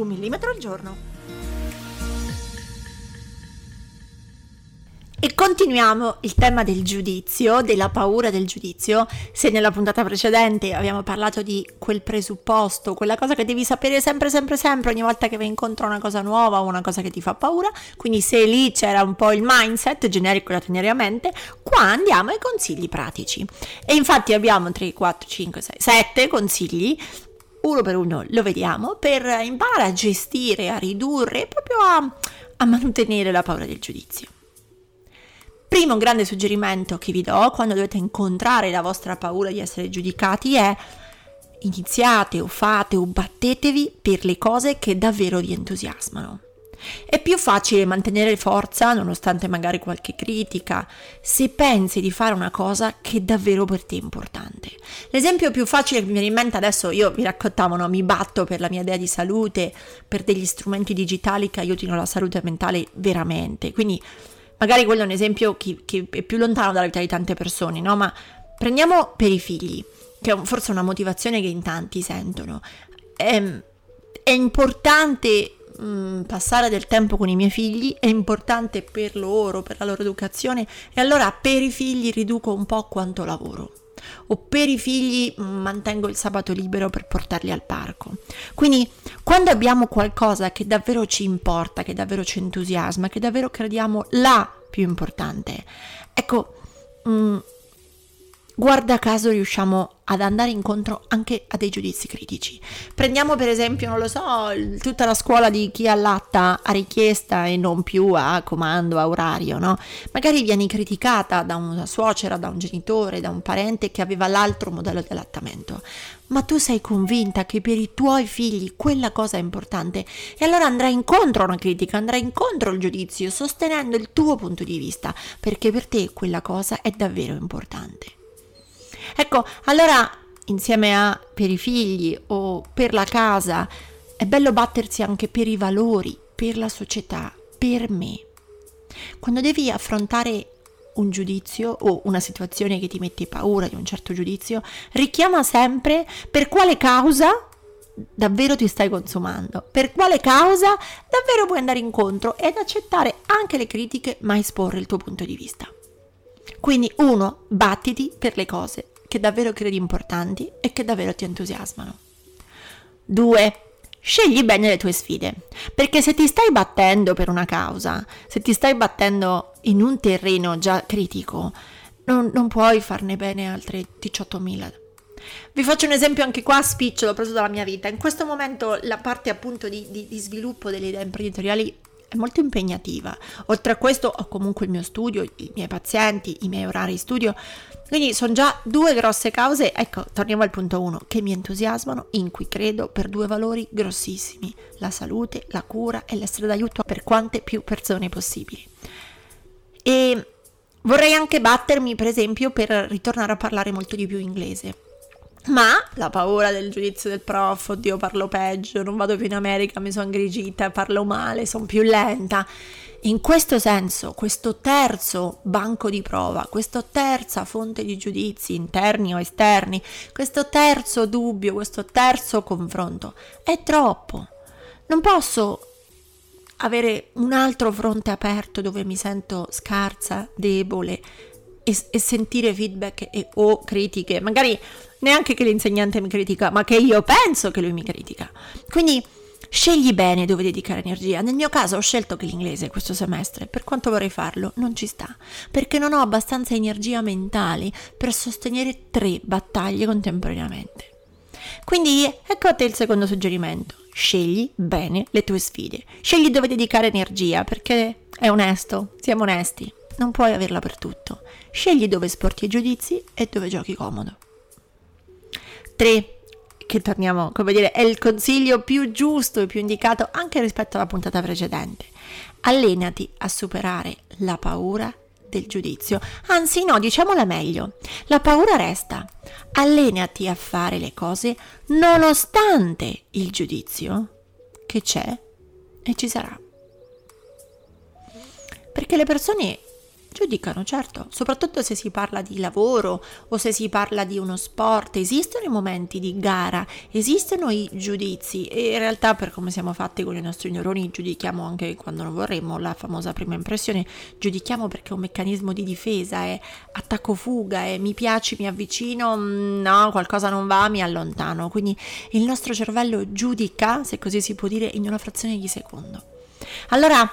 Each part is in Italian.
Un millimetro al giorno. E continuiamo il tema del giudizio, della paura del giudizio. Se nella puntata precedente abbiamo parlato di quel presupposto, quella cosa che devi sapere sempre, sempre, sempre ogni volta che vai incontro a una cosa nuova o una cosa che ti fa paura, quindi se lì c'era un po' il mindset generico da tenere a mente, qua andiamo ai consigli pratici. E infatti abbiamo 3, 4, 5, 6, 7 consigli uno per uno lo vediamo, per imparare a gestire, a ridurre, proprio a, a mantenere la paura del giudizio. Primo grande suggerimento che vi do quando dovete incontrare la vostra paura di essere giudicati è iniziate o fate o battetevi per le cose che davvero vi entusiasmano. È più facile mantenere forza, nonostante magari qualche critica, se pensi di fare una cosa che davvero per te è importante. L'esempio più facile che mi viene in mente adesso, io vi raccontavo, no? mi batto per la mia idea di salute, per degli strumenti digitali che aiutino la salute mentale veramente. Quindi magari quello è un esempio che, che è più lontano dalla vita di tante persone, no? Ma prendiamo per i figli, che è forse una motivazione che in tanti sentono. È, ehm, è importante mh, mm, passare del tempo con i miei figli è importante per loro, per la loro educazione e allora per i figli riduco un po' quanto lavoro o per i figli mm, mantengo il sabato libero per portarli al parco. Quindi quando abbiamo qualcosa che davvero ci importa, che davvero ci entusiasma, che davvero crediamo la più importante, ecco, mh, mm, guarda caso riusciamo ad andare incontro anche a dei giudizi critici. Prendiamo per esempio, non lo so, tutta la scuola di chi allatta a richiesta e non più a comando, a orario, no? Magari vieni criticata da una suocera, da un genitore, da un parente che aveva l'altro modello di allattamento, ma tu sei convinta che per i tuoi figli quella cosa è importante e allora andrai incontro a una critica, andrai incontro al giudizio, sostenendo il tuo punto di vista, perché per te quella cosa è davvero importante. Ecco, allora insieme a per i figli o per la casa, è bello battersi anche per i valori, per la società, per me. Quando devi affrontare un giudizio o una situazione che ti mette paura di un certo giudizio, richiama sempre per quale causa davvero ti stai consumando, per quale causa davvero puoi andare incontro ed accettare anche le critiche ma esporre il tuo punto di vista. Quindi uno, battiti per le cose che davvero credi importanti e che davvero ti entusiasmano. 2. Scegli bene le tue sfide, perché se ti stai battendo per una causa, se ti stai battendo in un terreno già critico, non, non puoi farne bene altre 18.000. Vi faccio un esempio anche qua spicciolo preso dalla mia vita. In questo momento la parte appunto di, di, di sviluppo delle idee imprenditoriali è molto impegnativa. Oltre a questo ho comunque il mio studio, i miei pazienti, i miei orari di studio. Quindi sono già due grosse cause, ecco, torniamo al punto 1, che mi entusiasmano, in cui credo per due valori grossissimi, la salute, la cura e l'essere d'aiuto per quante più persone possibili. E vorrei anche battermi, per esempio, per ritornare a parlare molto di più inglese ma la paura del giudizio del prof, oddio parlo peggio, non vado più in America, mi sono ingrigita, parlo male, sono più lenta. In questo senso, questo terzo banco di prova, questa terza fonte di giudizi interni o esterni, questo terzo dubbio, questo terzo confronto è troppo. Non posso avere un altro fronte aperto dove mi sento scarsa, debole e, e sentire feedback e, o critiche, magari neanche che l'insegnante mi critica, ma che io penso che lui mi critica. Quindi scegli bene dove dedicare energia. Nel mio caso ho scelto che l'inglese questo semestre, per quanto vorrei farlo, non ci sta, perché non ho abbastanza energia mentale per sostenere tre battaglie contemporaneamente. Quindi ecco a te il secondo suggerimento. Scegli bene le tue sfide. Scegli dove dedicare energia, perché è onesto, siamo onesti. Non puoi averla per tutto. Scegli dove sporti i giudizi e dove giochi comodo. 3. che torniamo, come dire, è il consiglio più giusto e più indicato anche rispetto alla puntata precedente. Allenati a superare la paura del giudizio. Anzi, no, diciamola meglio. La paura resta. Allenati a fare le cose nonostante il giudizio che c'è e ci sarà. Perché le persone giudicano, certo, soprattutto se si parla di lavoro o se si parla di uno sport, esistono i momenti di gara, esistono i giudizi e in realtà per come siamo fatti con i nostri neuroni giudichiamo anche quando non vorremmo, la famosa prima impressione, giudichiamo perché è un meccanismo di difesa, è attacco-fuga, è mi piaci, mi avvicino, mm, no, qualcosa non va, mi allontano, quindi il nostro cervello giudica, se così si può dire, in una frazione di secondo. Allora,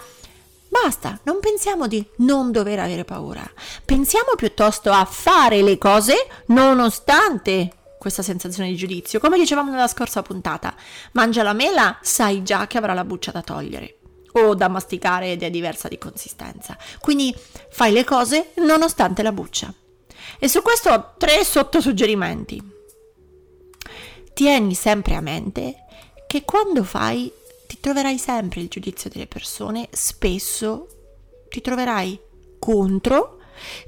Basta, non pensiamo di non dover avere paura, pensiamo piuttosto a fare le cose nonostante questa sensazione di giudizio. Come dicevamo nella scorsa puntata, mangia la mela, sai già che avrà la buccia da togliere o da masticare ed è diversa di consistenza. Quindi fai le cose nonostante la buccia. E su questo ho tre sottosuggerimenti. Tieni sempre a mente che quando fai ti troverai sempre il giudizio delle persone, spesso ti troverai contro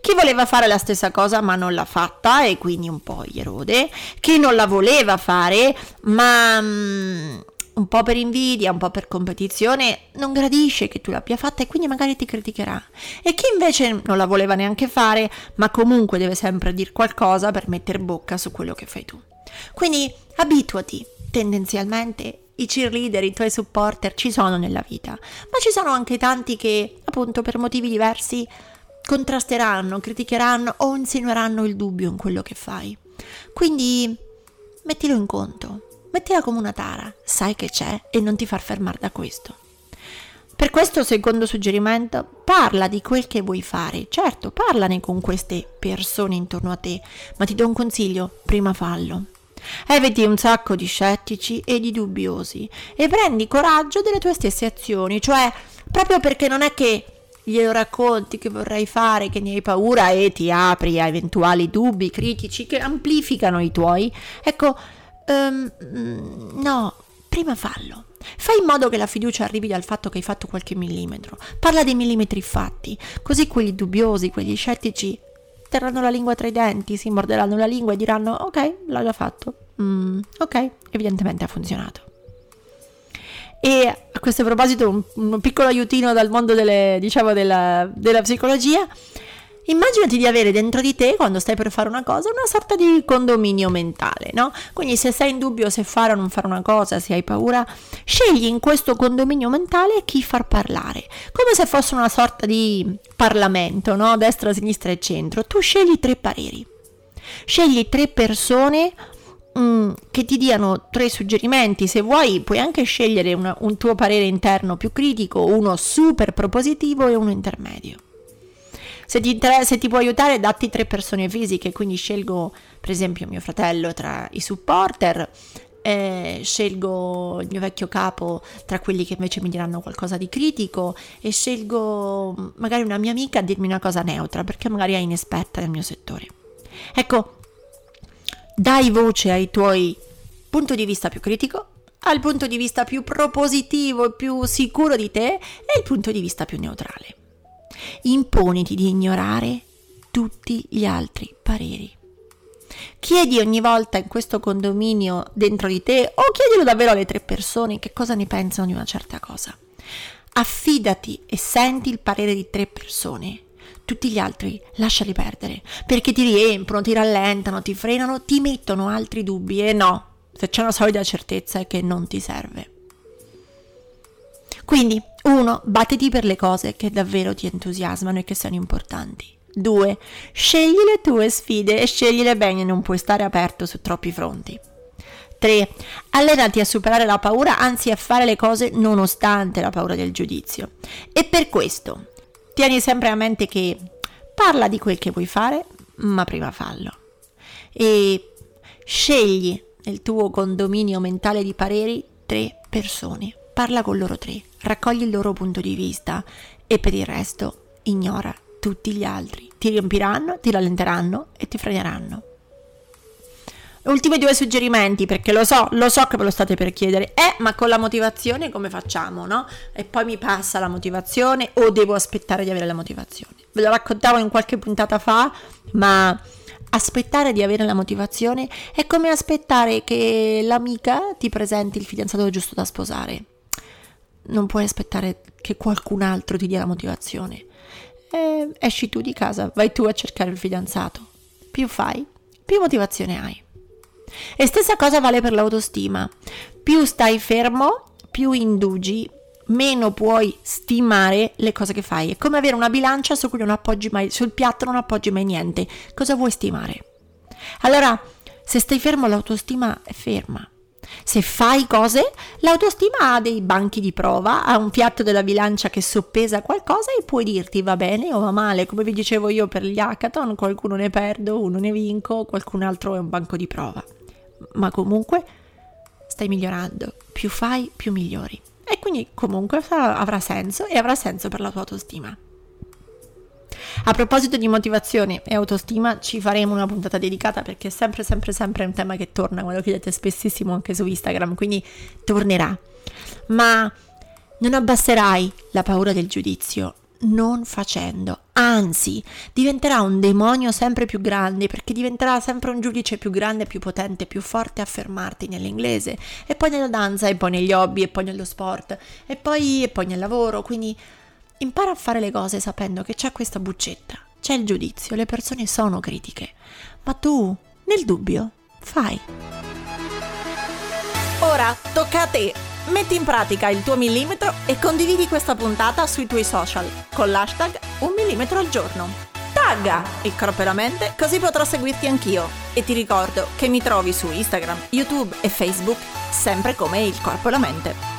chi voleva fare la stessa cosa ma non l'ha fatta e quindi un po' gli erode, chi non la voleva fare ma um, un po' per invidia, un po' per competizione non gradisce che tu l'abbia fatta e quindi magari ti criticherà. E chi invece non la voleva neanche fare ma comunque deve sempre dire qualcosa per mettere bocca su quello che fai tu. Quindi abituati tendenzialmente i cheerleader, i tuoi supporter ci sono nella vita, ma ci sono anche tanti che, appunto, per motivi diversi contrasteranno, criticheranno o insinueranno il dubbio in quello che fai. Quindi mettilo in conto, mettila come una tara, sai che c'è e non ti far fermare da questo. Per questo secondo suggerimento, parla di quel che vuoi fare. Certo, parlane con queste persone intorno a te, ma ti do un consiglio, prima fallo. Eviti un sacco di scettici e di dubbiosi e prendi coraggio delle tue stesse azioni, cioè proprio perché non è che glielo racconti che vorrai fare, che ne hai paura e ti apri a eventuali dubbi critici che amplificano i tuoi. Ecco, um, no, prima fallo. Fai in modo che la fiducia arrivi dal fatto che hai fatto qualche millimetro. Parla dei millimetri fatti, così quelli dubbiosi, quegli scettici terranno la lingua tra i denti, si morderanno la lingua e diranno ok, l'ho già fatto. Mm, ok, evidentemente ha funzionato. E a questo proposito un, un piccolo aiutino dal mondo delle, diciamo, della, della psicologia Immaginati di avere dentro di te, quando stai per fare una cosa, una sorta di condominio mentale, no? Quindi se sei in dubbio se fare o non fare una cosa, se hai paura, scegli in questo condominio mentale chi far parlare, come se fosse una sorta di Parlamento, no? Destra, sinistra e centro. Tu scegli tre pareri. Scegli tre persone mm, che ti diano tre suggerimenti. Se vuoi, puoi anche scegliere una, un tuo parere interno più critico, uno super propositivo e uno intermedio. Se ti, interessa, se ti può aiutare, datti tre persone fisiche, quindi scelgo per esempio mio fratello tra i supporter, eh, scelgo il mio vecchio capo tra quelli che invece mi diranno qualcosa di critico e scelgo magari una mia amica a dirmi una cosa neutra perché magari è inesperta nel mio settore. Ecco, dai voce ai tuoi punti di vista più critico, al punto di vista più propositivo e più sicuro di te e il punto di vista più neutrale imponiti di ignorare tutti gli altri pareri. Chiedi ogni volta in questo condominio dentro di te o chiedilo davvero alle tre persone che cosa ne pensano di una certa cosa. Affidati e senti il parere di tre persone. Tutti gli altri lasciali perdere perché ti riempiono, ti rallentano, ti frenano, ti mettono altri dubbi e no, se c'è una solida certezza è che non ti serve. Quindi, uno, battiti per le cose che davvero ti entusiasmano e che sono importanti. 2. Scegli le tue sfide e scegliele bene, non puoi stare aperto su troppi fronti. 3. Allenati a superare la paura, anzi a fare le cose nonostante la paura del giudizio. E per questo, tieni sempre a mente che parla di quel che vuoi fare, ma prima fallo. E scegli nel tuo condominio mentale di pareri tre persone parla con loro tre, raccogli il loro punto di vista e per il resto ignora tutti gli altri. Ti riempiranno, ti rallenteranno e ti freneranno. ultimi due suggerimenti, perché lo so, lo so che ve lo state per chiedere. Eh, ma con la motivazione come facciamo, no? E poi mi passa la motivazione o devo aspettare di avere la motivazione? Ve lo raccontavo in qualche puntata fa, ma aspettare di avere la motivazione è come aspettare che l'amica ti presenti il fidanzato giusto da sposare. Non puoi aspettare che qualcun altro ti dia la motivazione. Eh, esci tu di casa, vai tu a cercare il fidanzato. Più fai, più motivazione hai. E stessa cosa vale per l'autostima. Più stai fermo, più indugi, meno puoi stimare le cose che fai. È come avere una bilancia su cui non appoggi mai, sul piatto non appoggi mai niente. Cosa vuoi stimare? Allora, se stai fermo, l'autostima è ferma. Se fai cose, l'autostima ha dei banchi di prova, ha un piatto della bilancia che soppesa qualcosa e puoi dirti va bene o va male. Come vi dicevo io per gli hackathon, qualcuno ne perdo, uno ne vinco, qualcun altro è un banco di prova ma comunque stai migliorando. Più fai, più migliori. E quindi comunque avrà senso e avrà senso per la tua autostima. A proposito di motivazione e autostima, ci faremo una puntata dedicata perché è sempre, sempre, sempre un tema che torna, me lo chiedete spessissimo anche su Instagram, quindi tornerà. Ma non abbasserai la paura del giudizio non facendo, anzi diventerà un demonio sempre più grande perché diventerà sempre un giudice più grande, più potente, più forte a fermarti nell'inglese e poi nella danza e poi negli hobby e poi nello sport e poi, e poi nel lavoro, quindi impara a fare le cose sapendo che c'è questa buccetta, c'è il giudizio, le persone sono critiche, ma tu nel dubbio fai. Ora tocca a te Metti in pratica il tuo millimetro e condividi questa puntata sui tuoi social con l'hashtag un millimetro al giorno. Tagga il corpo e la mente così potrò seguirti anch'io. E ti ricordo che mi trovi su Instagram, YouTube e Facebook sempre come il corpo e la mente.